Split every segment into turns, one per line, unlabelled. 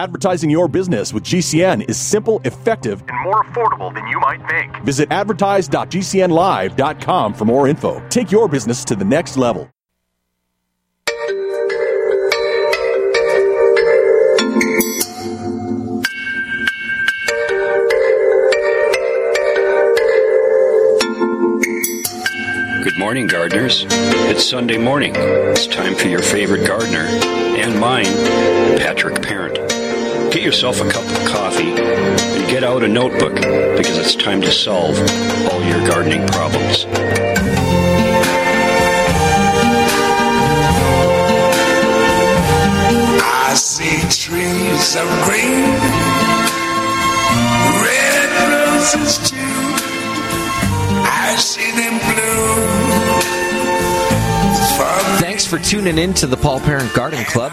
Advertising your business with GCN is simple, effective,
and more affordable than you might think.
Visit advertise.gcnlive.com for more info. Take your business to the next level.
Good morning, gardeners. It's Sunday morning. It's time for your favorite gardener and mine, Patrick Parent. Get yourself a cup of coffee and get out a notebook because it's time to solve all your gardening problems.
I see trees of green, red roses too. I see them bloom.
Thanks for tuning in to the Paul Parent Garden Club.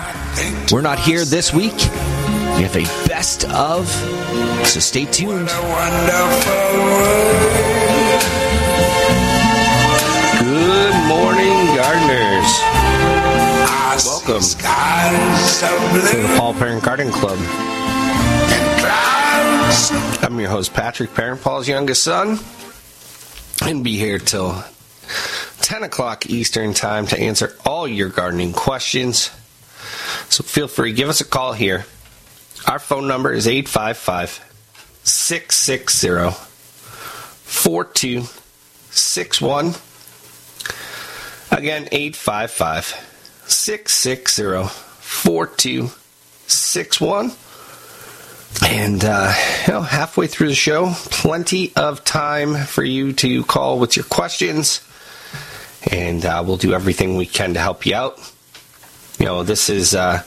We're not here this week. We have a best of, so stay tuned.
Good morning, gardeners. Welcome to the Paul Parent Garden Club. I'm your host, Patrick Parent, Paul's youngest son, and be here till 10 o'clock Eastern Time to answer all your gardening questions. So feel free, give us a call here. Our phone number is 855 660 4261. Again, 855 660 4261. And, uh, you know, halfway through the show, plenty of time for you to call with your questions. And uh, we'll do everything we can to help you out. You know, this is, uh,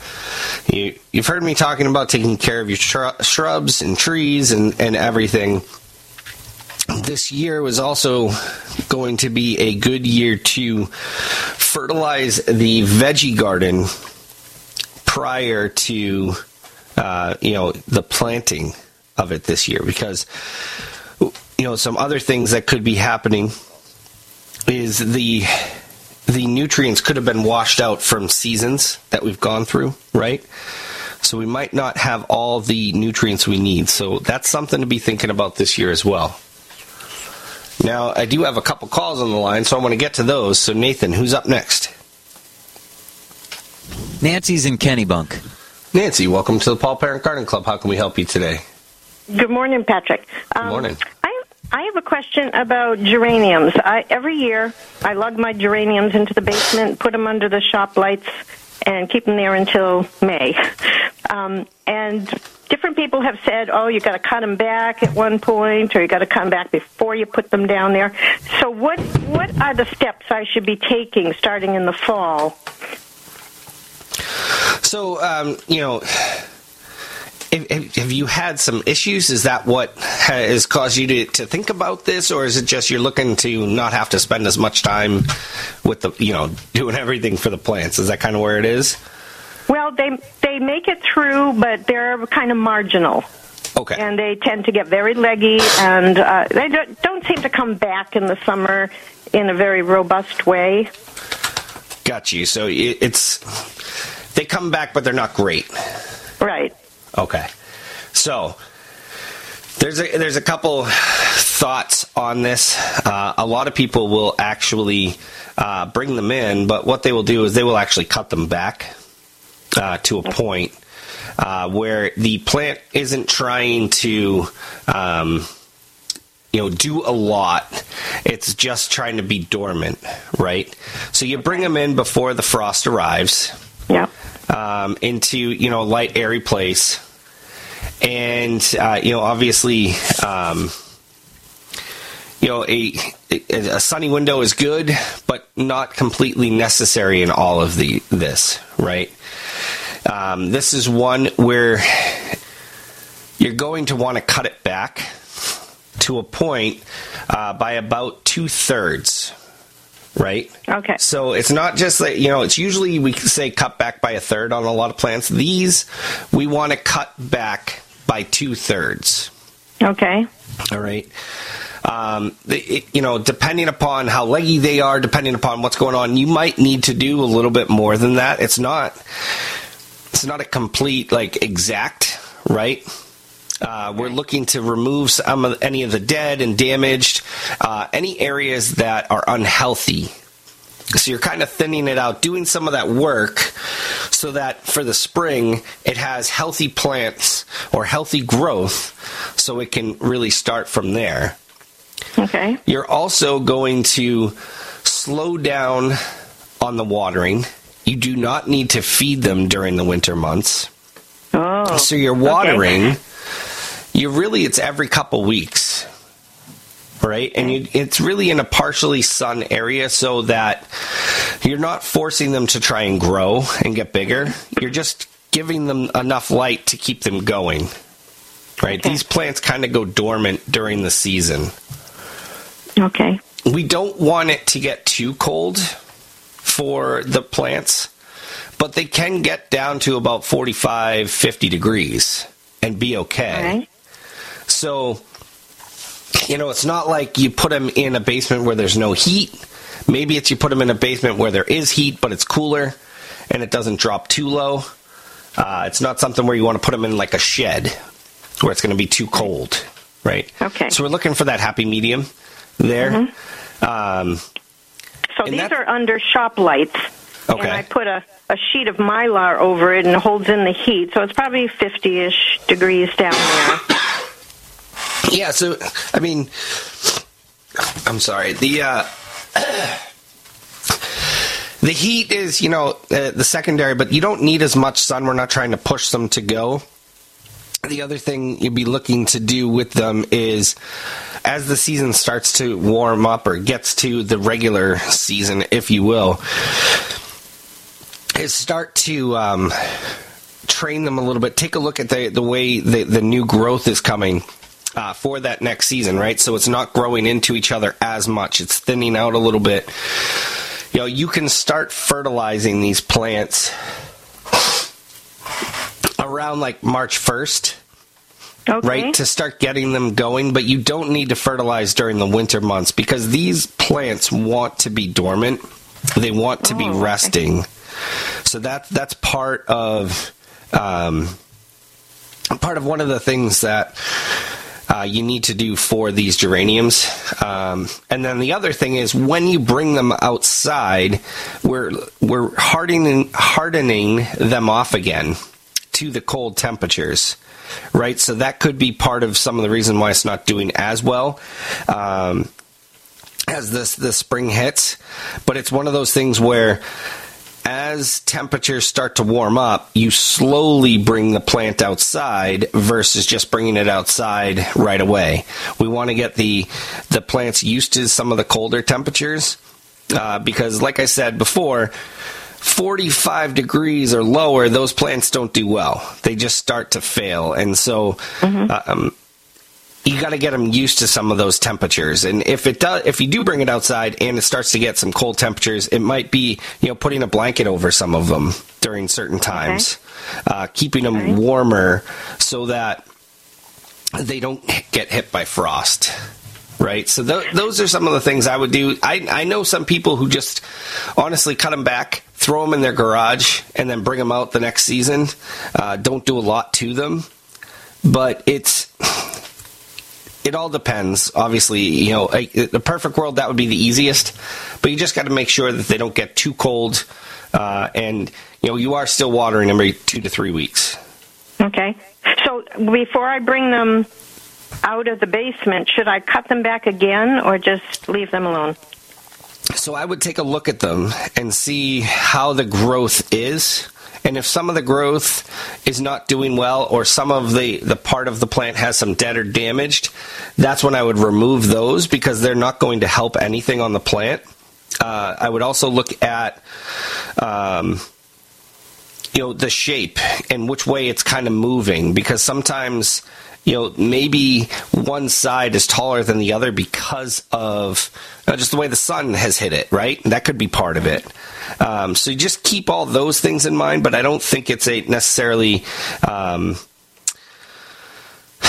you, you've heard me talking about taking care of your shrub, shrubs and trees and, and everything. This year was also going to be a good year to fertilize the veggie garden prior to uh, you know the planting of it this year because you know some other things that could be happening is the the nutrients could have been washed out from seasons that we've gone through right? So we might not have all the nutrients we need. So that's something to be thinking about this year as well. Now i do have a couple calls on the line so i want to get to those. So nathan who's up next?
Nancy's in Kennebunk.
nancy welcome to the paul parent garden club. How can we help you today?
Good morning, Patrick.
good morning.
I, I have a question about geraniums. I, every year, I lug my geraniums into the basement, put them under the shop lights, and keep them there until May. Um, and different people have said, oh, you got to cut them back at one point, or you got to cut them back before you put them down there. So, what what are the steps I should be taking starting in the fall?
So, um, you know, have you had some issues? Is that what has caused you to, to think about this, or is it just you're looking to not have to spend as much time with the, you know, doing everything for the plants? Is that kind of where it is?
Well, they they make it through, but they're kind of marginal.
Okay.
And they tend to get very leggy, and uh, they don't, don't seem to come back in the summer in a very robust way.
Got you. So it's they come back, but they're not great.
Right.
Okay. So there's a there's a couple thoughts on this. Uh, a lot of people will actually uh, bring them in, but what they will do is they will actually cut them back uh, to a point uh, where the plant isn't trying to. Um, you know, do a lot. It's just trying to be dormant, right? So you bring them in before the frost arrives.
Yeah.
Um, into you know a light, airy place, and uh, you know obviously, um, you know a a sunny window is good, but not completely necessary in all of the this, right? Um, this is one where you're going to want to cut it back to a point uh, by about two thirds, right?
Okay.
So it's not just that, you know, it's usually we say cut back by a third on a lot of plants. These, we want to cut back by two thirds.
Okay.
All right. Um, it, you know, depending upon how leggy they are, depending upon what's going on, you might need to do a little bit more than that. It's not, it's not a complete like exact right? Uh, we're looking to remove some of any of the dead and damaged, uh, any areas that are unhealthy. So you're kind of thinning it out, doing some of that work so that for the spring it has healthy plants or healthy growth so it can really start from there.
Okay.
You're also going to slow down on the watering. You do not need to feed them during the winter months.
Oh.
So you're
okay.
You really it's every couple weeks, right? And you, it's really in a partially sun area, so that you're not forcing them to try and grow and get bigger. You're just giving them enough light to keep them going. Right?
Okay.
These plants kind of go dormant during the season.
Okay.
We don't want it to get too cold for the plants, but they can get down to about 45, 50 degrees and be okay. So, you know, it's not like you put them in a basement where there's no heat. Maybe it's you put them in a basement where there is heat, but it's cooler and it doesn't drop too low. Uh, it's not something where you want to put them in like a shed where it's going to be too cold, right?
Okay.
So we're looking for that happy medium there. Um,
So these
that-
are under shop lights.
Okay.
And I put a, a sheet of mylar over it and it holds in the heat. So it's probably 50 ish degrees down there.
Yeah, so I mean, I'm sorry. The uh, the heat is, you know, uh, the secondary, but you don't need as much sun. We're not trying to push them to go. The other thing you'd be looking to do with them is, as the season starts to warm up or gets to the regular season, if you will, is start to um, train them a little bit. Take a look at the the way the the new growth is coming uh, for that next season, right? So it's not growing into each other as much. It's thinning out a little bit. You know, you can start fertilizing these plants around like March 1st,
Okay.
right? To start getting them going, but you don't need to fertilize during the winter months because these plants want to be dormant. They want to be
Oh, okay.
resting. So that that's part of um, part of one of the things that uh, you need to do for these geraniums. Um, and then the other thing is when you bring them outside, we're we're hardening hardening them off again to the cold temperatures. Right, so that could be part of some of the reason why it's not doing as well. Um, as this the spring hits, but it's one of those things where as temperatures start to warm up, you slowly bring the plant outside versus just bringing it outside right away. We want to get the the plants used to some of the colder temperatures uh, because, like I said before. 45 degrees or lower, those plants don't do well. They just start to fail. And so, um, you got to get them used to some of those temperatures. And if it does, if you do bring it outside and it starts to get some cold temperatures, it might be you know putting a blanket over some of them during certain times, uh, keeping them
Okay.
warmer so that they don't get hit by frost. Right, so th- those are some of the things I would do. I I know some people who just honestly cut them back, throw them in their garage, and then bring them out the next season. Uh, don't do a lot to them, but it's it all depends. Obviously, you know, a, the perfect world that would be the easiest, but you just got to make sure that they don't get too cold, uh, and you know, you are still watering every two to three weeks.
Okay. So before I bring them out of the basement, should I cut them back again or just leave them alone?
So I would take a look at them and see how the growth is. And if some of the growth is not doing well, or some of the, the part of the plant has some dead or damaged, that's when I would remove those because they're not going to help anything on the plant. Uh, I would also look at, um, you know, the shape and which way it's kind of moving because sometimes, you know, maybe one side is taller than the other because of uh, just the way the sun has hit it, right? That could be part of it. Um, so you just keep all those things in mind, but I don't think it's a necessarily. Um,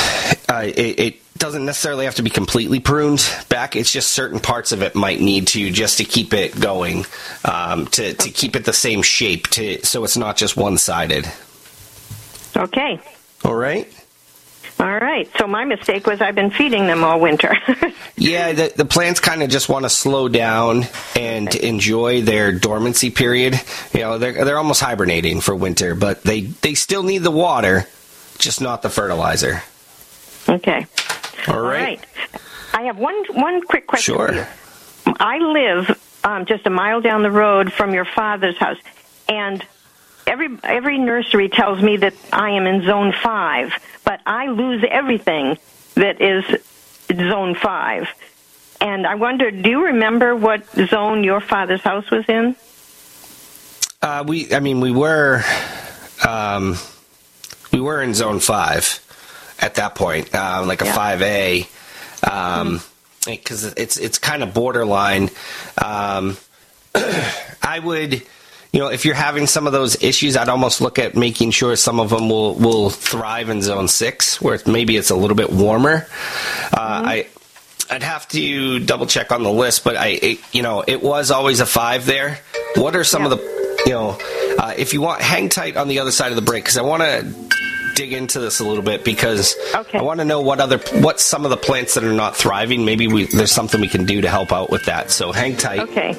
uh, it, it doesn't necessarily have to be completely pruned back. It's just certain parts of it might need to just to keep it going, um, to to keep it the same shape, to so it's not just one sided.
Okay.
All right.
All right. So my mistake was I've been feeding them all winter.
yeah, the, the plants kind of just want to slow down and enjoy their dormancy period. You know, they're they're almost hibernating for winter, but they they still need the water, just not the fertilizer.
Okay.
All right.
All right. I have one one quick question.
Sure.
I live um, just a mile down the road from your father's house, and every every nursery tells me that I am in zone five, but I lose everything that is zone five. And I wonder, do you remember what zone your father's house was in?
Uh, we, I mean, we were, um, we were in zone five at that point, uh, like a five A, um, because it's it's kind of borderline. Um, I would, you know, if you're having some of those issues, I'd almost look at making sure some of them will will thrive in zone six, where maybe it's a little bit warmer. Uh, I. I'd have to double check on the list, but I, it, you know, it was always a five there. What are some of the, you know, uh, if you want, hang tight on the other side of the break because I want to dig into this a little bit because
Okay.
I want to know what other, what some of the plants that are not thriving. Maybe we, there's something we can do to help out with that. So hang tight.
Okay.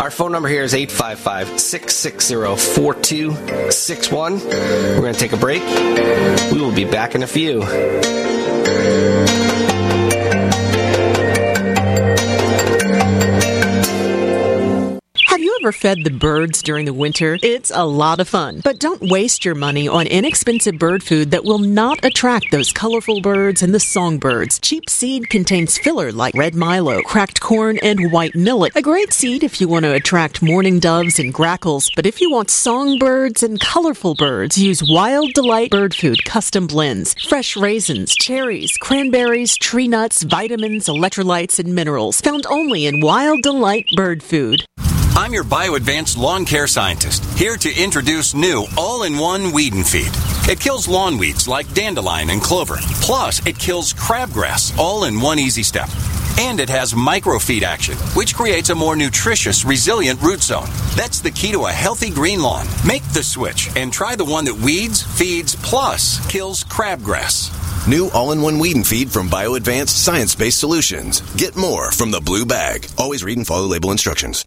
Our phone number here is 855 660 4261. We're going to take a break. We will be back in a few.
Ever fed the birds during the winter? It's a lot of fun. But don't waste your money on inexpensive bird food that will not attract those colorful birds and the songbirds. Cheap seed contains filler like red milo, cracked corn, and white millet. A great seed if you want to attract mourning doves and grackles. But if you want songbirds and colorful birds, use Wild Delight Bird Food custom blends. Fresh raisins, cherries, cranberries, tree nuts, vitamins, electrolytes, and minerals. Found only in Wild Delight Bird Food.
I'm your BioAdvanced lawn care scientist, here to introduce new all-in-one weed and feed. It kills lawn weeds like dandelion and clover. Plus, it kills crabgrass all in one easy step. And it has microfeed action, which creates a more nutritious, resilient root zone. That's the key to a healthy green lawn. Make the switch and try the one that weeds, feeds, plus kills crabgrass.
New all-in-one weed and feed from BioAdvanced Science-Based Solutions. Get more from the blue bag. Always read and follow label instructions.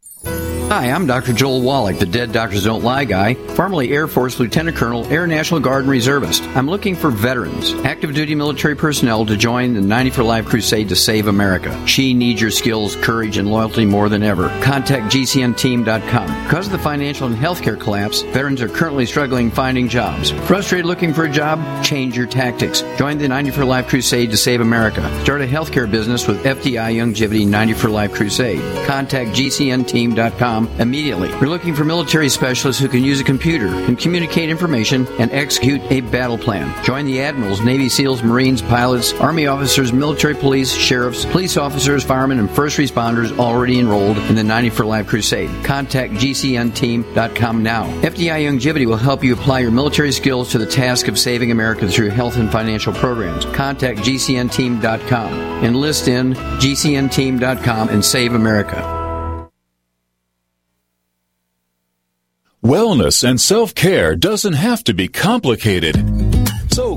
Hi, I'm Dr. Joel Wallach, the Dead Doctors Don't Lie guy, formerly Air Force Lieutenant Colonel, Air National Guard and Reservist. I'm looking for veterans, active duty military personnel to join the 90 for Life crusade to save America. She needs your skills, courage, and loyalty more than ever. Contact GCNteam.com. Because of the financial and healthcare collapse, veterans are currently struggling finding jobs. Frustrated looking for a job? Change your tactics. Join the 90 for Life crusade to save America. Start a healthcare business with FDI Longevity 90 for Life crusade. Contact GCNteam.com immediately. We're looking for military specialists who can use a computer, can communicate information, and execute a battle plan. Join the admirals, Navy SEALs, Marines, pilots, Army officers, military police, sheriffs, police officers, firemen, and first responders already enrolled in the 90 for Life crusade. Contact GCNteam.com now. FDI Longevity will help you apply your military skills to the task of saving America through health and financial programs. Contact GCNteam.com. Enlist in GCNteam.com and save America.
Wellness and self care doesn't have to be complicated.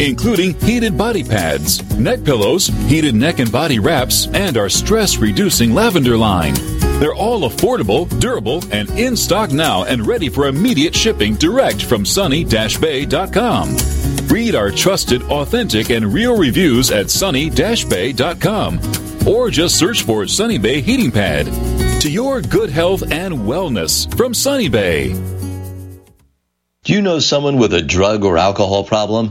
including heated body pads, neck pillows, heated neck and body wraps, and our stress reducing lavender line. They're all affordable, durable, and in stock now and ready for immediate shipping direct from sunny-bay.com. Read our trusted, authentic, and real reviews at sunny-bay.com or just search for Sunny Bay Heating Pad. To your good health and wellness from Sunny Bay.
Do you know someone with a drug or alcohol problem?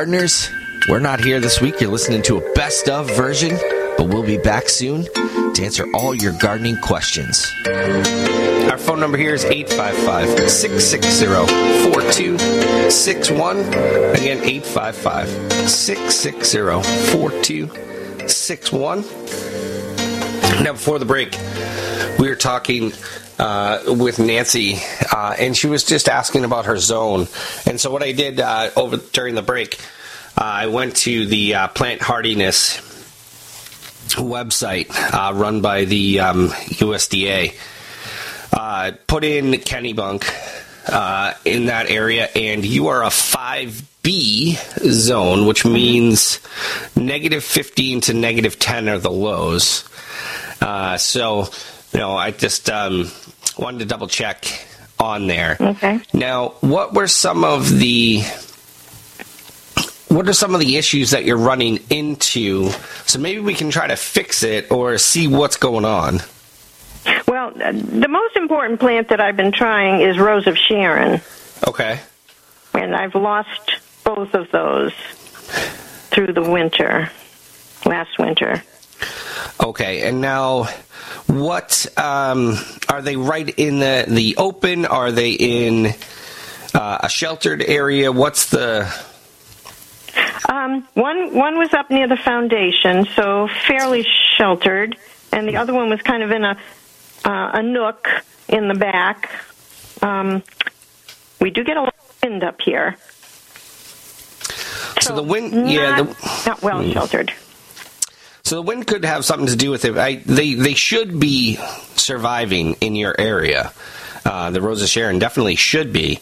gardeners. We're not here this week. You're listening to a best of version, but we'll be back soon to answer all your gardening questions.
Our phone number here is 855 660 4261. Again, 855 660 4261. Now, before the break, we were talking uh, with Nancy, uh, and she was just asking about her zone. And so, what I did uh, over during the break, uh, I went to the uh, Plant Hardiness website uh, run by the um, USDA. Put in Kennebunk uh, in that area, and you are a 5B zone, which means negative 15 to negative 10 are the lows. Uh, so, you know, I just um, wanted to double check on there.
Okay.
Now, what were some of the what are some of the issues that you're running into? So maybe we can try to fix it or see what's going on.
Well, the most important plant that I've been trying is Rose of Sharon,
Okay.
and I've lost both of those through the winter, last winter.
Okay, and now what um, are they right in the the open? Are they in uh, a sheltered area? What's the
Um, one one was up near the foundation, so fairly sheltered, and the other one was kind of in a uh, a nook in the back. Um, we do get a lot of wind up here.
so the wind? yeah, the,
Not well
Hmm.
sheltered.
So the wind could have something to do with it. I, they they should be surviving in your area. Uh, the Rose of Sharon definitely should be.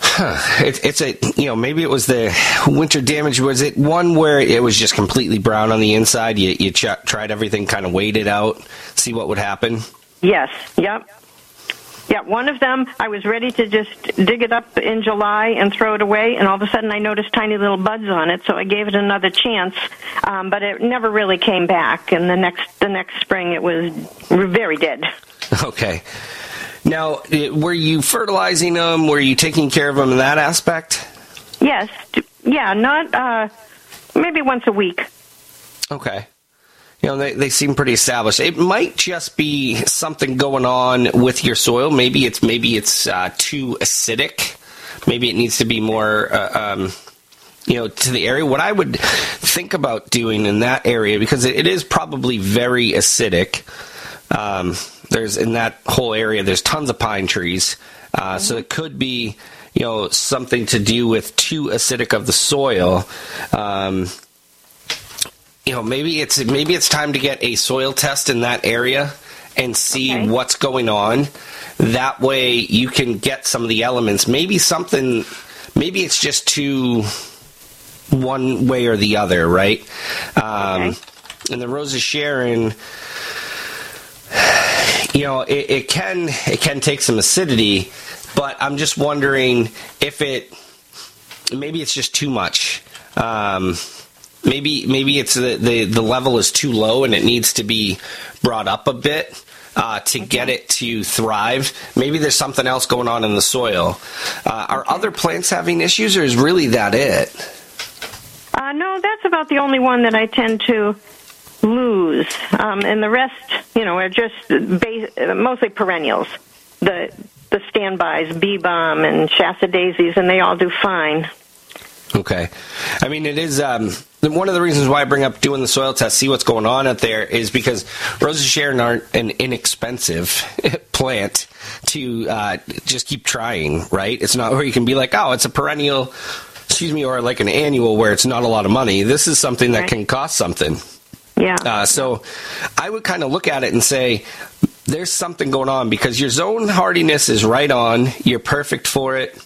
Huh. It, it's a you know maybe it was the winter damage. Was it one where it was just completely brown on the inside? You you ch- tried everything, kind of waited out, see what would happen.
Yes. Yep. Yeah, one of them, I was ready to just dig it up in July and throw it away, and all of a sudden I noticed tiny little buds on it, so I gave it another chance, um, but it never really came back. And the next the next spring, it was very dead.
Okay. Now, eh, were you fertilizing them? Were you taking care of them in that aspect?
Yes, yeah, not uh, maybe once a week.
Okay. You know, they, they seem pretty established. It might just be something going on with your soil. Maybe it's maybe it's uh, too acidic. Maybe it needs to be more, uh, um, you know, to the area. What I would think about doing in that area because it, it is probably very acidic. Um, there's in that whole area. There's tons of pine trees, uh, so it could be. you know something to do with too acidic of the soil. Um, you know, maybe it's maybe it's time to get a soil test in that area and see okay. what's going on. That way, you can get some of the elements. Maybe something. Maybe it's just too one way or the other, right? Um, okay. And the Rose of Sharon, you know, it, it can it can take some acidity, but I'm just wondering if it maybe it's just too much. Um, maybe maybe it's the, the, the level is too low and it needs to be brought up a bit uh, to okay. get it to thrive. Maybe there's something else going on in the soil. Uh, are okay. other plants having issues, or is really that it?
Uh, no, that's about the only one that I tend to lose, um, and the rest, you know, are just base, mostly perennials. The the standbys, bee balm and Shasta daisies, and they all do fine.
Okay. I mean, it is um, one of the reasons why I bring up doing the soil test, see what's going on out there, is because roses of Sharon aren't an inexpensive plant to uh, just keep trying, right? It's not where you can be like, oh, it's a perennial, excuse me, or like an annual where it's not a lot of money. This is something that right. can cost something.
Yeah.
Uh, so I would kind of look at it and say, there's something going on because your zone hardiness is right on. You're perfect for it.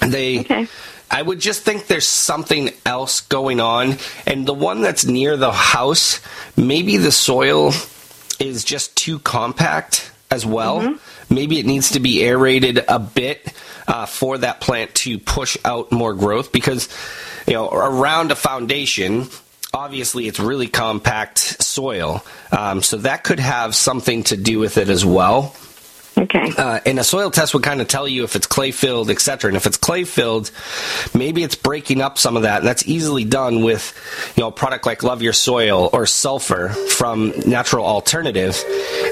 They. Okay I would just think there's something else going on. And the one that's near the house, maybe the soil is just too compact as well. Mm-hmm. Maybe it needs to be aerated a bit uh, for that plant to push out more growth because, you know, around a foundation, obviously it's really compact soil. Um, so that could have something to do with it as well.
Okay.
Uh, and a soil test would kind of tell you if it's clay filled, etc. And if it's clay filled, maybe it's breaking up some of that, and that's easily done with, you know, a product like Love Your Soil or sulfur from Natural Alternative.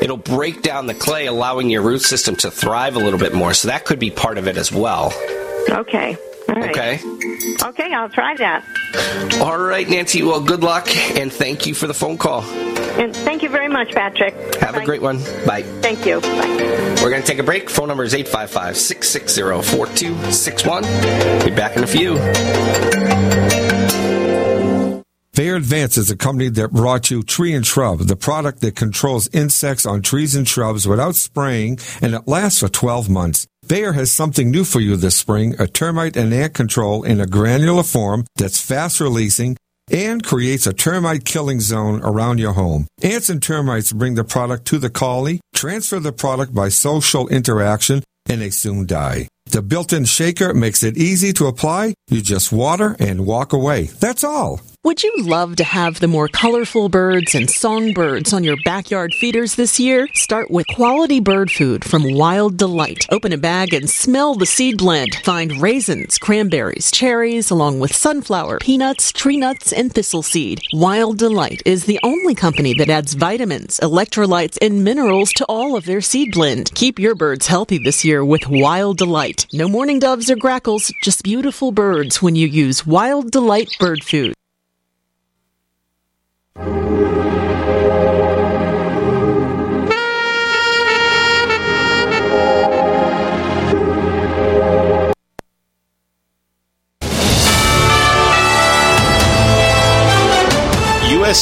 It'll break down the clay, allowing your root system to thrive a little bit more. So that could be part of it as well.
Okay.
Okay.
Okay, I'll try that.
All right, Nancy. Well, good luck, and thank you for the phone call.
And thank you very much, Patrick.
Have Bye. a great one. Bye.
Thank you. Bye.
We're going to take a break. Phone number is 855 660 4261. Be back in a few.
Bayer Advanced is a company that brought you Tree and Shrub, the product that controls insects on trees and shrubs without spraying, and it lasts for 12 months. Bayer has something new for you this spring, a termite and ant control in a granular form that's fast releasing and creates a termite killing zone around your home. Ants and termites bring the product to the colony, transfer the product by social interaction, and they soon die. The built-in shaker makes it easy to apply. You just water and walk away. That's all.
Would you love to have the more colorful birds and songbirds on your backyard feeders this year? Start with quality bird food from Wild Delight. Open a bag and smell the seed blend. Find raisins, cranberries, cherries, along with sunflower, peanuts, tree nuts, and thistle seed. Wild Delight is the only company that adds vitamins, electrolytes, and minerals to all of their seed blend. Keep your birds healthy this year with Wild Delight. No mourning doves or grackles, just beautiful birds when you use Wild Delight bird food.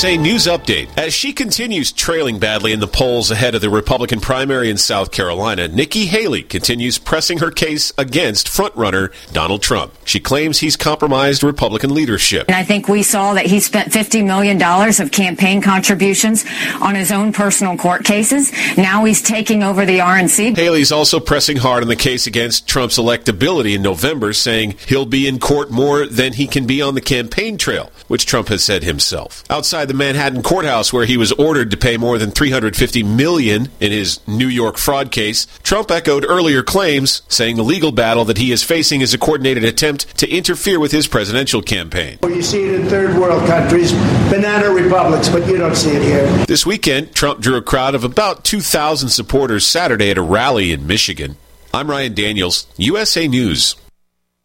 USA News Update. As she continues trailing badly in the polls ahead of the Republican primary in South Carolina, Nikki Haley continues pressing her case against frontrunner Donald Trump. She claims he's compromised Republican leadership.
And I think we saw that he spent $50 million of campaign contributions on his own personal court cases. Now he's taking over the RNC.
Haley's also pressing hard on the case against Trump's electability in November, saying he'll be in court more than he can be on the campaign trail, which Trump has said himself. Outside outside the Manhattan courthouse where he was ordered to pay more than 350 million in his New York fraud case. Trump echoed earlier claims, saying the legal battle that he is facing is a coordinated attempt to interfere with his presidential campaign.
You see it in third world countries, banana republics, but you don't see it here.
This weekend, Trump drew a crowd of about 2,000 supporters Saturday at a rally in Michigan. I'm Ryan Daniels, USA News.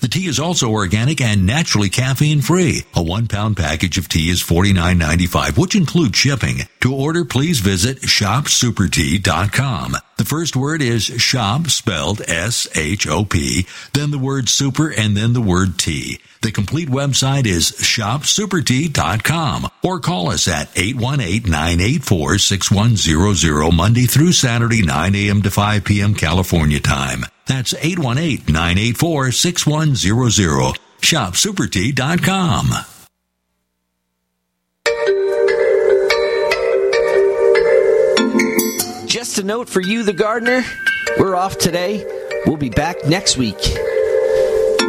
The tea is also organic and naturally caffeine free. A one pound package of tea is $49.95, which includes shipping. To order, please visit shopsupertea.com. The first word is shop spelled S-H-O-P, then the word super and then the word tea. The complete website is shopsupertea.com or call us at 818-984-6100 Monday through Saturday 9 a.m. to 5 p.m. California time. That's 818-984-6100. ShopSuperTea.com.
Just a note for you, the gardener. We're off today. We'll be back next week.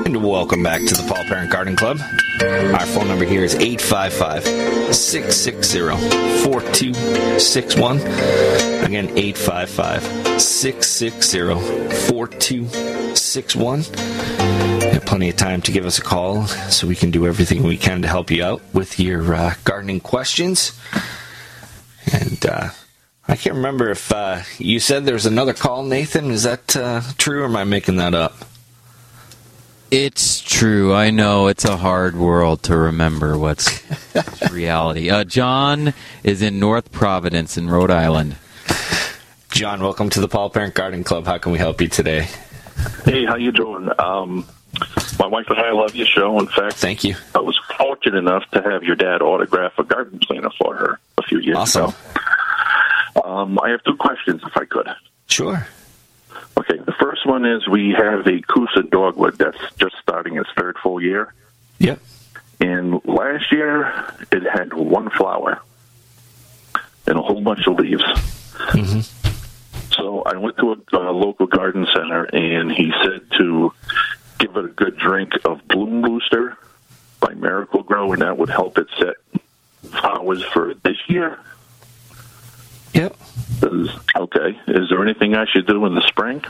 And welcome back to the Paul Parent Garden Club. Our phone number here is 855 660 4261. Again, 855 660 4261. Have plenty of time to give us a call so we can do everything we can to help you out with your uh, gardening questions. And uh, I can't remember if uh, you said there's another call, Nathan. Is that uh, true or am I making that up?
It's true. I know it's a hard world to remember what's reality. Uh, John is in North Providence in Rhode Island.
John, welcome to the Paul Parent Garden Club. How can we help you today?
Hey, how you doing? Um, my wife and I love your show. In fact,
thank you.
I was fortunate enough to have your dad autograph a garden planter for her a few years
awesome.
ago. Um, I have two questions, if I could.
Sure.
Okay, the first one is we have a Kousa dogwood that's just starting its third full year.
Yep.
And last year it had one flower and a whole bunch of leaves.
Mm-hmm.
So I went to a, a local garden center and he said to give it a good drink of Bloom Booster by Miracle-Gro and that would help it set flowers for this year.
Yep.
Okay. Is there anything I should do in the spring?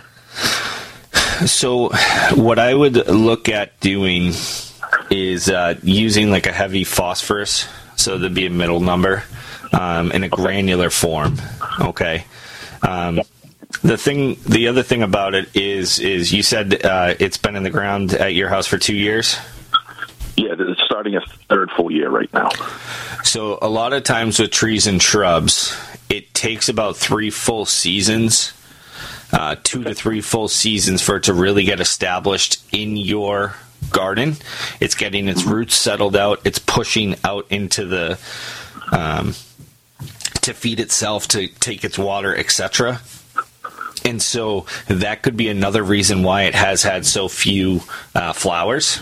So, what I would look at doing is uh, using like a heavy phosphorus, so there'd be a middle number um, in a granular form. Okay. Um, the thing, the other thing about it is, is you said uh, it's been in the ground at your house for two years.
Yeah, it's starting a third full year right now.
So a lot of times with trees and shrubs, it takes about three full seasons, uh, two to three full seasons for it to really get established in your garden. It's getting its roots settled out. It's pushing out into the um, to feed itself, to take its water, etc. And so that could be another reason why it has had so few uh, flowers.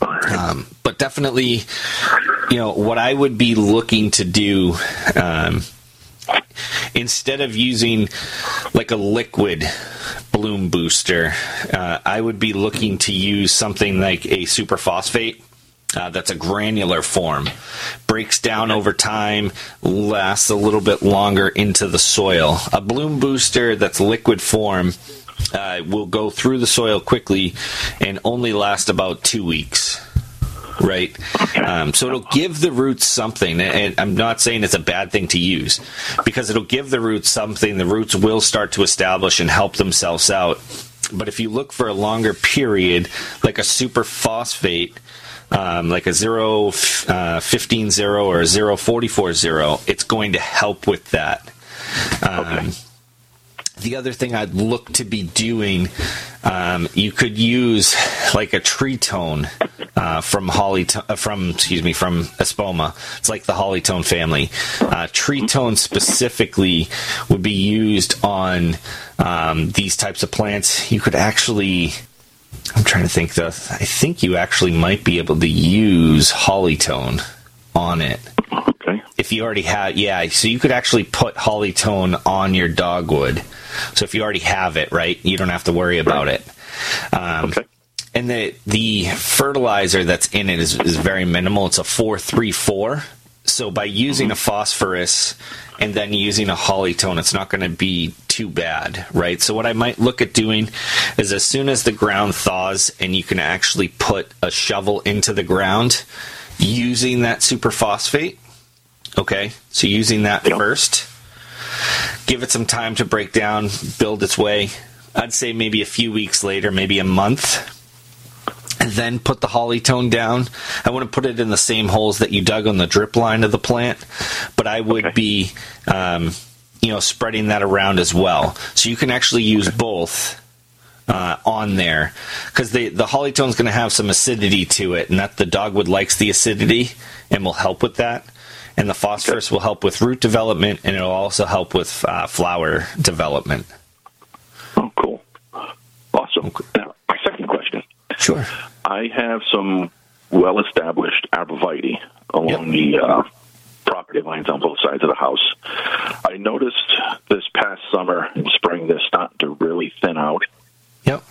Um, but definitely, you know, what I would be looking to do um, instead of using like a liquid bloom booster, uh, I would be looking to use something like a superphosphate. Uh, that's a granular form, breaks down over time, lasts a little bit longer into the soil. A bloom booster that's liquid form uh, will go through the soil quickly and only last about two weeks. Right? Um, so it'll give the roots something, and I'm not saying it's a bad thing to use because it'll give the roots something. The roots will start to establish and help themselves out. But if you look for a longer period, like a super phosphate, um, like a 0, uh, 15 0 or a 0, 44 0, it's going to help with that. Um, the other thing I'd look to be doing, um, you could use like a tree tone uh, from holly uh, from excuse me from espoma. It's like the holly tone family. Uh, tree tone specifically would be used on um, these types of plants. You could actually. I'm trying to think. The I think you actually might be able to use holly tone on it.
Okay.
If you already have, yeah, so you could actually put holly tone on your dogwood. So if you already have it, right, you don't have to worry about it. Um, okay. And the the fertilizer that's in it is, is very minimal. It's a four three four. So by using a mm-hmm. phosphorus and then using a holly tone, it's not going to be too bad, right? So what I might look at doing is as soon as the ground thaws and you can actually put a shovel into the ground using that superphosphate. Okay, so using that yep. first give it some time to break down, build its way. I'd say maybe a few weeks later, maybe a month. And then put the holly tone down. I wouldn't put it in the same holes that you dug on the drip line of the plant, but I would okay. be, um, you know, spreading that around as well. So you can actually use both uh, on there because the the holly tone is going to have some acidity to it, and that the dogwood likes the acidity and will help with that and the phosphorus will help with root development, and it'll also help with uh, flower development.
Oh, cool! Awesome. Now, my second question.
Sure.
I have some well-established arborvitae along yep. the uh, property lines on both sides of the house. I noticed this past summer and spring they're starting to really thin out.
Yep.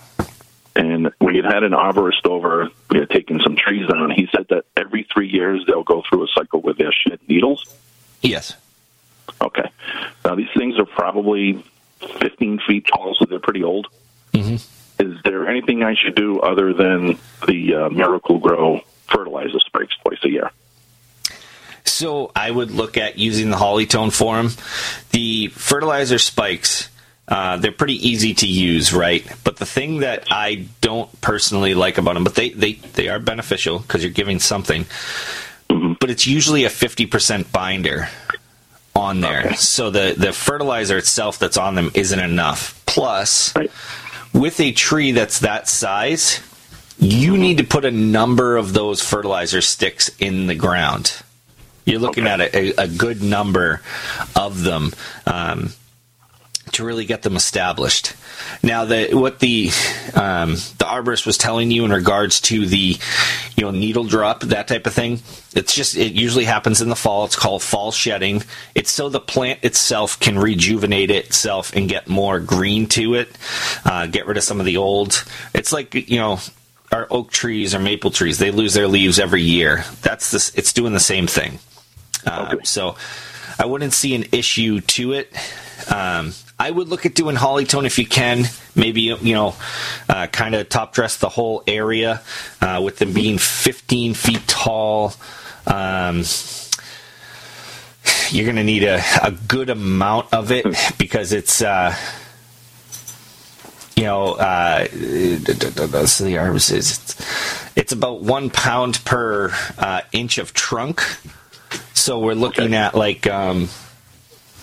And we had had an arborist over. We had taken some trees down. He said that every three years they'll go through a cycle where they'll shed needles.
Yes.
Okay. Now these things are probably 15 feet tall, so they're pretty old.
Mm-hmm.
Is there anything I should do other than the uh, Miracle-Gro fertilizer sprays twice a year?
So I would look at using the holly tone for them. The fertilizer spikes uh, they're pretty easy to use, right? But the thing that I don't personally like about them, but they, they, they are beneficial because you're giving something, but it's usually a 50% binder on there. Okay. So the, the fertilizer itself that's on them isn't enough. Plus, right. With a tree that's that size, you need to put a number of those fertilizer sticks in the ground. You're looking okay. at a, a, good number of them. Um, to really get them established. Now, the, what the um, the arborist was telling you in regards to the you know needle drop that type of thing, it's just it usually happens in the fall. It's called fall shedding. It's so the plant itself can rejuvenate itself and get more green to it, uh, get rid of some of the old. It's like you know our oak trees or maple trees; they lose their leaves every year. That's this. It's doing the same thing. Uh, okay. So. I wouldn't see an issue to it. Um, I would look at doing holly tone if you can. Maybe you know, uh, kind of top dress the whole area uh, with them being 15 feet tall. Um, you're going to need a, a good amount of it because it's. Uh, you know, uh, so the arbus is it's, it's about one pound per uh, inch of trunk. So we're looking okay. at like um,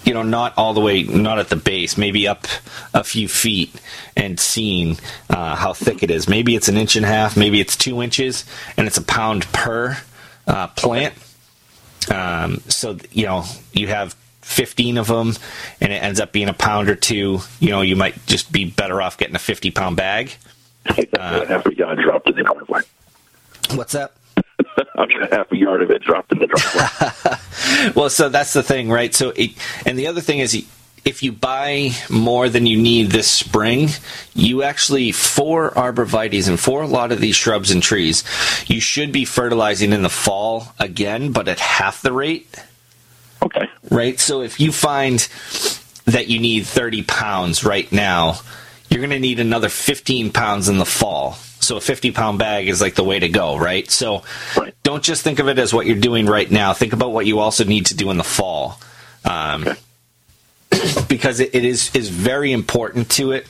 you know, not all the way, not at the base, maybe up a few feet and seeing uh, how thick it is. Maybe it's an inch and a half, maybe it's two inches, and it's a pound per uh, plant. Um, so, you know, you have 15 of them and it ends up being a pound or two, you know, you might just be better off getting a 50 pound bag.
Uh, half a yard dropped in the driveway.
What's that?
I'm sure half a yard of it dropped in the driveway.
well, so that's the thing, right? So, it, and the other thing is, if you buy more than you need this spring, you actually, for arborvitaes and for a lot of these shrubs and trees, you should be fertilizing in the fall again, but at half the rate.
Okay.
Right? So if you find that you need 30 pounds right now, you're going to need another 15 pounds in the fall. So a 50 pound bag is like the way to go, right? So
right.
don't just think of it as what you're doing right now. Think about what you also need to do in the fall. Um, because it, it is is very important to it.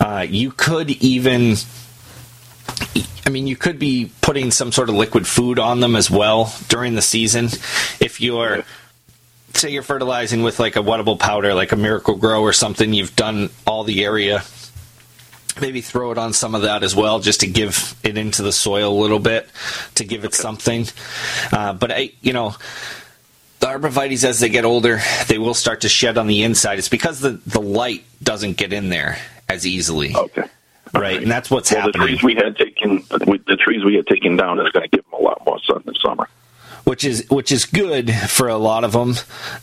Uh, you could even, I mean, you could be putting some sort of liquid food on them as well during the season. If you're, say, you're fertilizing with like a wettable powder, like a Miracle-Gro or something, you've done all the area. Maybe throw it on some of that as well, just to give it into the soil a little bit, to give it something. Uh, but I, you know, the arborvitaes as they get older they will start to shed on the inside. It's because the, the light doesn't get in there as easily.
Okay.
Right and that's what's
well,
happening.
The trees we had taken, the trees we had taken down is going to give them a lot more sun this summer.
Which is which is good for a lot of them.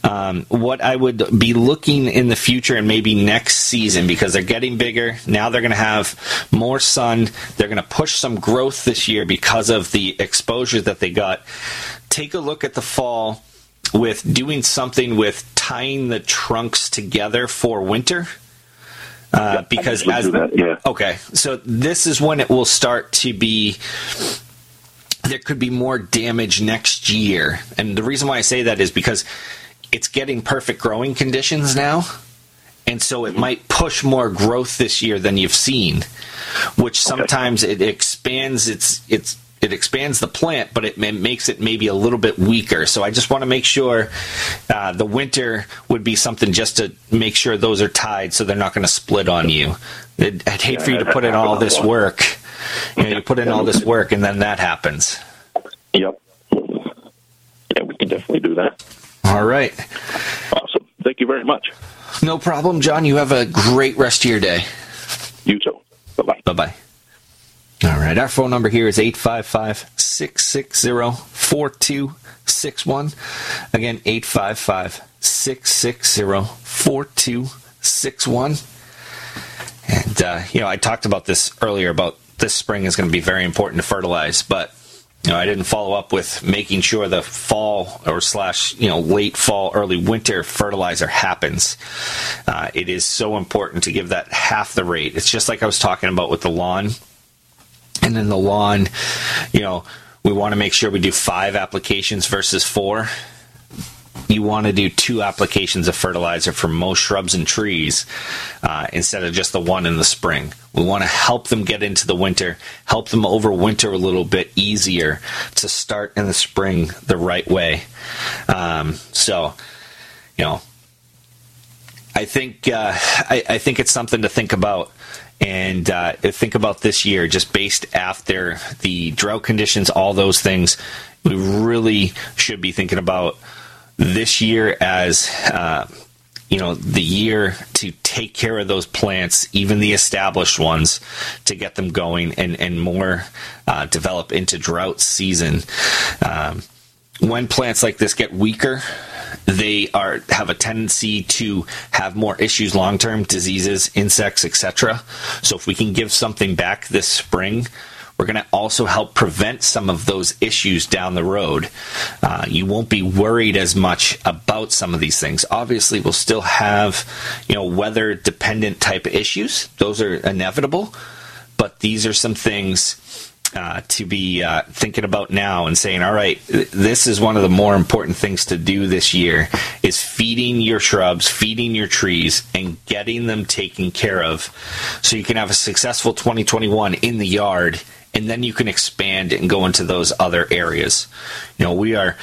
Um, what I would be looking in the future and maybe next season because they're getting bigger now, they're going to have more sun. They're going to push some growth this year because of the exposure that they got. Take a look at the fall with doing something with tying the trunks together for winter. Uh, because as
that, yeah.
okay, so this is when it will start to be there could be more damage next year. And the reason why I say that is because it's getting perfect growing conditions now. And so it might push more growth this year than you've seen, which sometimes it expands its its it expands the plant, but it makes it maybe a little bit weaker. So I just want to make sure uh, the winter would be something just to make sure those are tied, so they're not going to split on you. I'd, I'd hate for you to put in all this work. You know, you put in all this work, and then that happens.
Yep. Yeah, we can definitely do that.
All right.
Awesome. Thank you very much.
No problem, John. You have a great rest of your day.
You too. Bye bye.
Bye bye. All right. Our phone number here is 855 660 4261. Again, 855 660 4261. And, uh, you know, I talked about this earlier about this spring is going to be very important to fertilize, but you know, I didn't follow up with making sure the fall or slash, you know, late fall, early winter fertilizer happens. Uh, it is so important to give that half the rate. It's just like I was talking about with the lawn. And then the lawn, you know, we want to make sure we do five applications versus four. You want to do two applications of fertilizer for most shrubs and trees uh, instead of just the one in the spring. We want to help them get into the winter, help them overwinter a little bit easier to start in the spring the right way. Um, so, you know, I think uh, I, I think it's something to think about and uh, think about this year just based after the drought conditions, all those things. We really should be thinking about this year as uh, you know the year to take care of those plants, even the established ones, to get them going and and more uh, develop into drought season. Um, when plants like this get weaker, they are have a tendency to have more issues long term, diseases, insects, etc. So if we can give something back this spring, we're going to also help prevent some of those issues down the road. Uh, you won't be worried as much about some of these things. Obviously, we'll still have, you know, weather dependent type issues. Those are inevitable, but these are some things uh, to be uh, thinking about now and saying, all right, th- this is one of the more important things to do this year is feeding your shrubs, feeding your trees, and getting them taken care of so you can have a successful 2021 in the yard and then you can expand and go into those other areas. You know, we are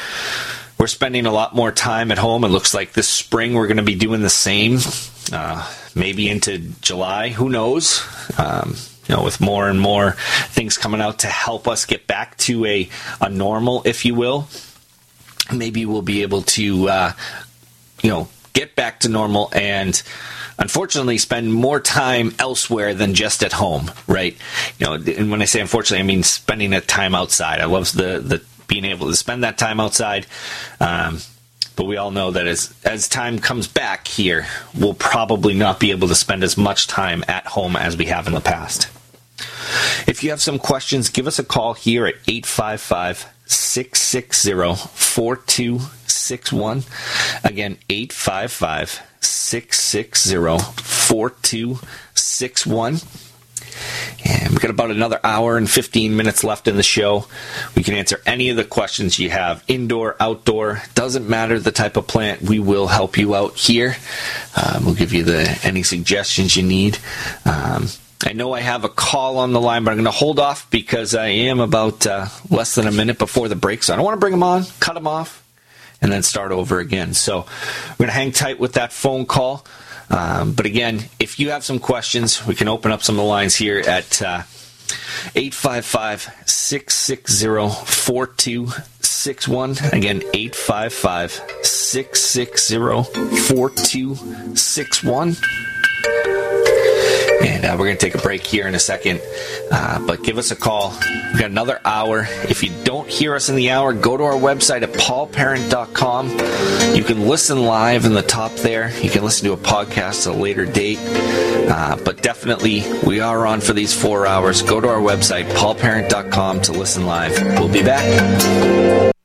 we're spending a lot more time at home. It looks like this spring we're going to be doing the same. Uh, maybe into July, who knows? Um, you know, with more and more things coming out to help us get back to a, a normal, if you will, maybe we'll be able to, uh, you know, get back to normal and unfortunately spend more time elsewhere than just at home, right? You know, and when I say unfortunately, I mean spending that time outside. I love the, the being able to spend that time outside. Um, but we all know that as as time comes back here, we'll probably not be able to spend as much time at home as we have in the past. If you have some questions, give us a call here at 855 660 4261. Again, 855 660 4261. And we've got about another hour and 15 minutes left in the show. We can answer any of the questions you have indoor, outdoor, doesn't matter the type of plant. We will help you out here. Um, we'll give you the any suggestions you need. Um, I know I have a call on the line, but I'm going to hold off because I am about uh, less than a minute before the break. So I don't want to bring them on, cut them off, and then start over again. So we're going to hang tight with that phone call. Um, but again, if you have some questions, we can open up some of the lines here at uh, 855 660 4261. Again, 855 660 4261. And uh, we're going to take a break here in a second. Uh, but give us a call. We've got another hour. If you don't hear us in the hour, go to our website at paulparent.com. You can listen live in the top there. You can listen to a podcast at a later date. Uh, but definitely, we are on for these four hours. Go to our website, paulparent.com, to listen live. We'll be back.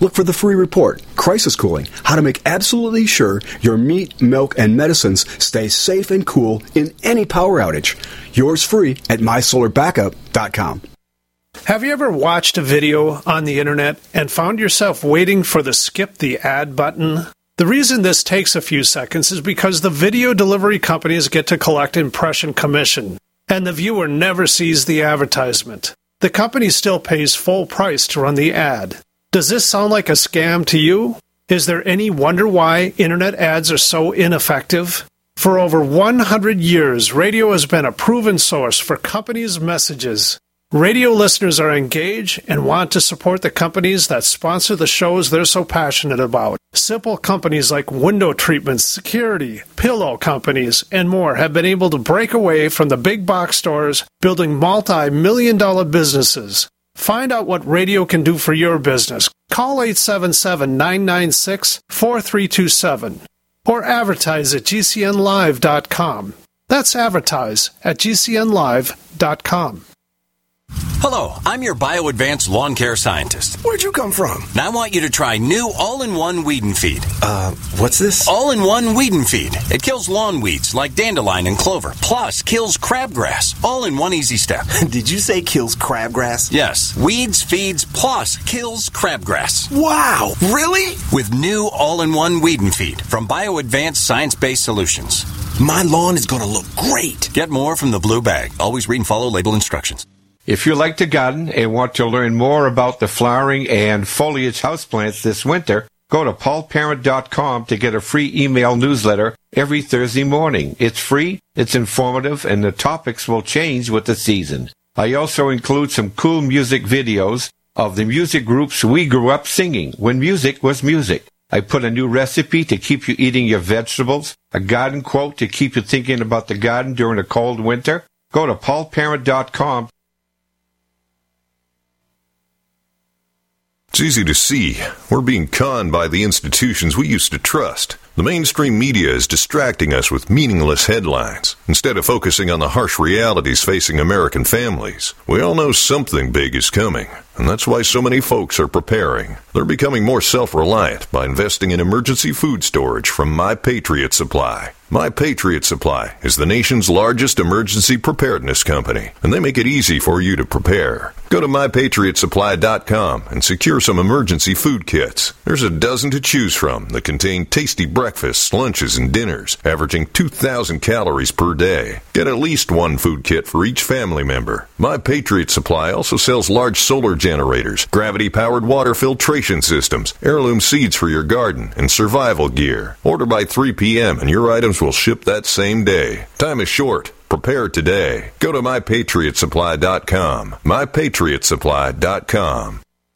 Look for the free report, Crisis Cooling, how to make absolutely sure your meat, milk, and medicines stay safe and cool in any power outage. Yours free at mysolarbackup.com.
Have you ever watched a video on the internet and found yourself waiting for the skip the ad button? The reason this takes a few seconds is because the video delivery companies get to collect impression commission, and the viewer never sees the advertisement. The company still pays full price to run the ad. Does this sound like a scam to you? Is there any wonder why internet ads are so ineffective? For over 100 years, radio has been a proven source for companies' messages. Radio listeners are engaged and want to support the companies that sponsor the shows they're so passionate about. Simple companies like window treatments, security, pillow companies, and more have been able to break away from the big box stores, building multi million dollar businesses. Find out what radio can do for your business. Call 877 996 4327 or advertise at GCNlive.com. That's advertise at GCNlive.com.
Hello, I'm your BioAdvanced lawn care scientist.
Where'd you come from?
Now I want you to try new all-in-one weed and feed.
Uh, what's this?
All-in-one weed and feed. It kills lawn weeds like dandelion and clover, plus kills crabgrass. All in one easy step.
Did you say kills crabgrass?
Yes, weeds, feeds, plus kills crabgrass.
Wow, really?
With new all-in-one weed and feed from BioAdvanced science-based solutions.
My lawn is going to look great.
Get more from the blue bag. Always read and follow label instructions.
If you like to garden and want to learn more about the flowering and foliage houseplants this winter, go to paulparent.com to get a free email newsletter every Thursday morning. It's free, it's informative, and the topics will change with the season. I also include some cool music videos of the music groups we grew up singing when music was music. I put a new recipe to keep you eating your vegetables, a garden quote to keep you thinking about the garden during a cold winter. Go to paulparent.com
It's easy to see. We're being conned by the institutions we used to trust. The mainstream media is distracting us with meaningless headlines instead of focusing on the harsh realities facing American families. We all know something big is coming, and that's why so many folks are preparing. They're becoming more self reliant by investing in emergency food storage from My Patriot Supply. My Patriot Supply is the nation's largest emergency preparedness company, and they make it easy for you to prepare. Go to mypatriotsupply.com and secure some emergency food kits. There's a dozen to choose from that contain tasty breakfasts, lunches, and dinners, averaging 2,000 calories per day. Get at least one food kit for each family member. My Patriot Supply also sells large solar generators, gravity powered water filtration systems, heirloom seeds for your garden, and survival gear. Order by 3 p.m. and your items will ship that same day. Time is short. Prepare today. Go to mypatriotsupply.com. Mypatriotsupply.com.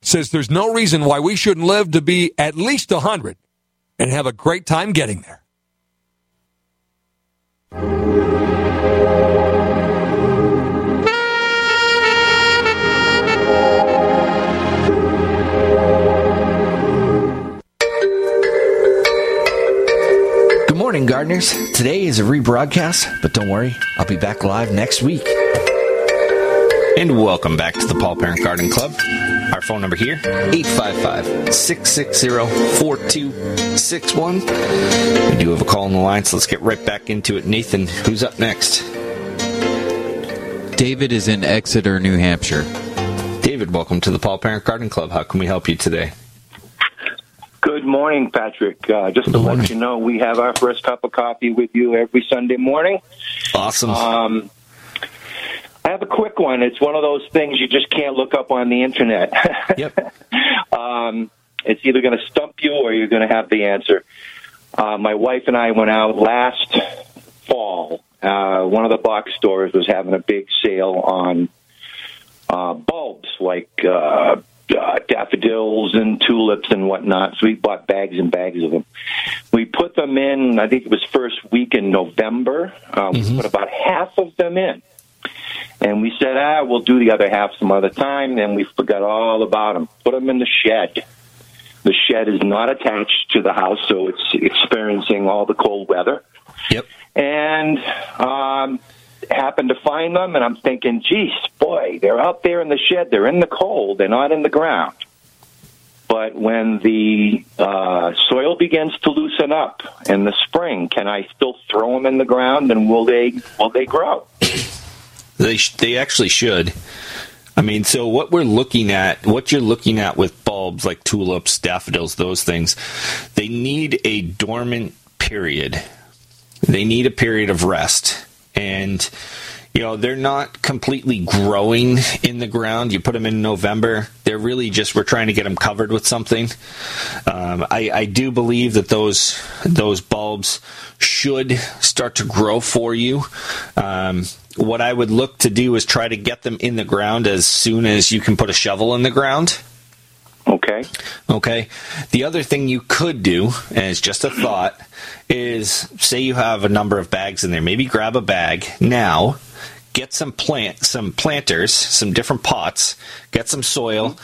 says there's no reason why we shouldn't live to be at least 100 and have a great time getting there.
Good morning, gardeners. Today is a rebroadcast, but don't worry, I'll be back live next week.
And welcome back to the Paul Parent Garden Club. Our phone number here
855 660 4261.
We do have a call on the line, so let's get right back into it. Nathan, who's up next?
David is in Exeter, New Hampshire.
David, welcome to the Paul Parent Garden Club. How can we help you today?
Good morning, Patrick. Uh, just to let you know, we have our first cup of coffee with you every Sunday morning.
Awesome.
Um, I have a quick one. It's one of those things you just can't look up on the internet.
Yep.
um, it's either going to stump you or you're going to have the answer. Uh, my wife and I went out last fall. Uh, one of the box stores was having a big sale on uh, bulbs like uh, uh, daffodils and tulips and whatnot. So we bought bags and bags of them. We put them in. I think it was first week in November. Uh, We put about half of them in. And we said, ah, we'll do the other half some other time. Then we forgot all about them. Put them in the shed. The shed is not attached to the house, so it's experiencing all the cold weather.
Yep.
And um, happened to find them, and I'm thinking, geez, boy, they're out there in the shed. They're in the cold. They're not in the ground. But when the uh, soil begins to loosen up in the spring, can I still throw them in the ground, and will they will they grow?
They sh- they actually should. I mean, so what we're looking at, what you're looking at with bulbs like tulips, daffodils, those things, they need a dormant period. They need a period of rest. And, you know, they're not completely growing in the ground. You put them in November, they're really just, we're trying to get them covered with something. Um, I, I do believe that those, those bulbs should start to grow for you. Um, what I would look to do is try to get them in the ground as soon as you can put a shovel in the ground.
Okay.
Okay. The other thing you could do, and it's just a thought, is say you have a number of bags in there. Maybe grab a bag now, get some plant, some planters, some different pots, get some soil,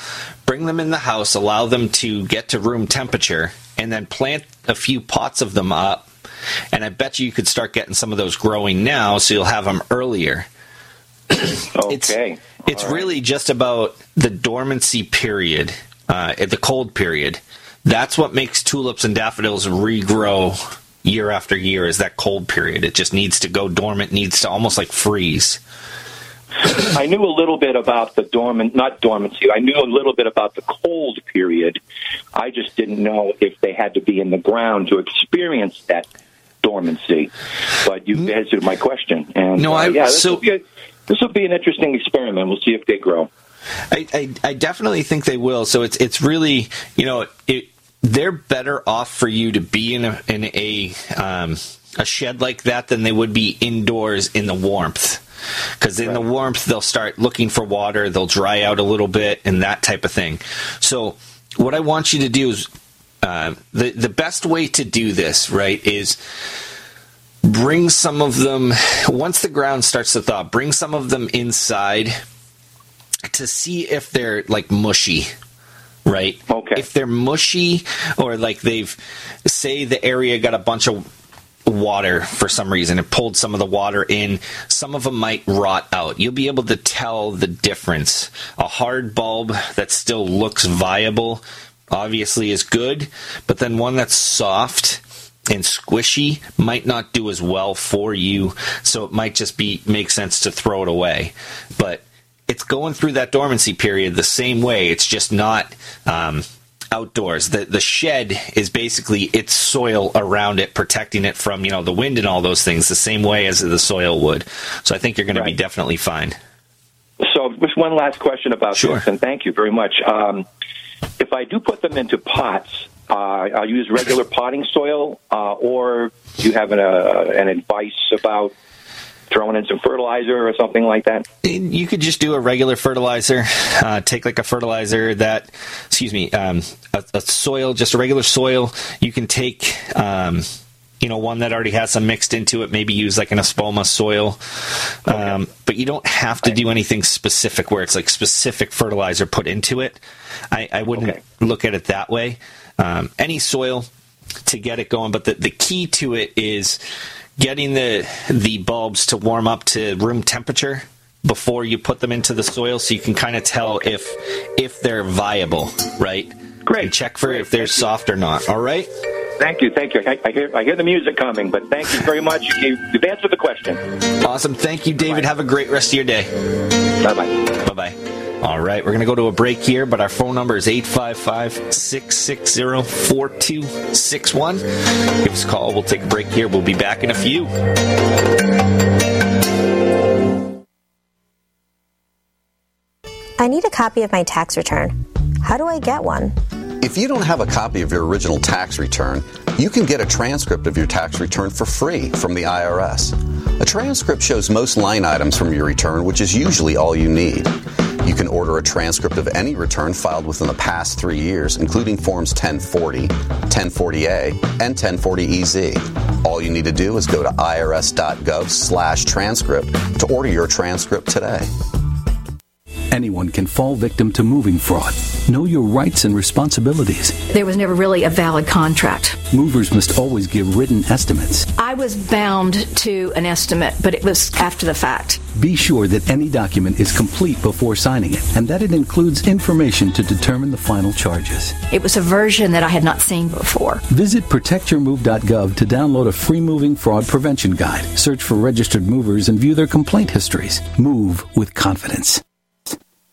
bring them in the house, allow them to get to room temperature, and then plant a few pots of them up And I bet you you could start getting some of those growing now, so you'll have them earlier.
okay.
It's, it's really just about the dormancy period, uh, the cold period. That's what makes tulips and daffodils regrow year after year. Is that cold period? It just needs to go dormant, needs to almost like freeze.
I knew a little bit about the dormant, not dormancy. I knew a little bit about the cold period. I just didn't know if they had to be in the ground to experience that dormancy. But you've answered my question. And
No,
uh,
I-
yeah, this
so-
will be a, this will be an interesting experiment. We'll see if they grow.
I, I, I definitely think they will. So it's it's really you know it they're better off for you to be in a in a um, a shed like that than they would be indoors in the warmth. Because in the warmth they'll start looking for water, they'll dry out a little bit, and that type of thing. So what I want you to do is uh, the the best way to do this right is bring some of them once the ground starts to thaw bring some of them inside to see if they're like mushy right? Okay. If they're mushy or like they've say the area got a bunch of water for some reason it pulled some of the water in some of them might rot out. You'll be able to tell the difference. A hard bulb that still looks viable obviously is good but then one that's soft and squishy might not do as well for you so it might just be make sense to throw it away. But it's going through that dormancy period the same way. It's just not um, outdoors. The the shed is basically its soil around it protecting it from you know the wind and all those things the same way as the soil would. So i think you're going to be definitely fine.
So, just one last question about this, and thank you very much. Um, if I do put them into pots, uh, I'll use regular potting soil, uh, or do you have an, uh, an advice about throwing in some fertilizer or something like that?
you could just do a regular fertilizer. Uh, take like a fertilizer that, excuse me, um, a, a soil, just a regular soil. You can take, um, you know, one that already has some mixed into it. Maybe use like an espoma soil, um, but you don't have to do anything specific where it's like specific fertilizer put into it. I, I wouldn't look at it that way. Um, any soil to get it going, but the, the key to it is getting the the bulbs to warm up to room temperature before you put them into the soil so you can kind of tell if if they're viable right? Great. And check for if they're soft or not all right?
Thank you, thank you. I, I hear I hear the music coming, but thank you very much. You, you've answered the question.
awesome. Thank you david. Have a great rest of your day.
Bye bye
bye bye all right, we're going to go to a break here, but our phone number is 855 660 4261. Give us a call. We'll take a break here. We'll be back in a few.
I need a copy of my tax return. How do I get one?
If you don't have a copy of your original tax return, you can get a transcript of your tax return for free from the IRS. A transcript shows most line items from your return, which is usually all you need. You can order a transcript of any return filed within the past three years, including Forms 1040, 1040A, and 1040EZ. All you need to do is go to irs.gov slash transcript to order your transcript today.
Anyone can fall victim to moving fraud. Know your rights and responsibilities.
There was never really a valid contract.
Movers must always give written estimates.
I was bound to an estimate, but it was after the fact.
Be sure that any document is complete before signing it and that it includes information to determine the final charges.
It was a version that I had not seen before.
Visit protectyourmove.gov to download a free moving fraud prevention guide. Search for registered movers and view their complaint histories. Move with confidence.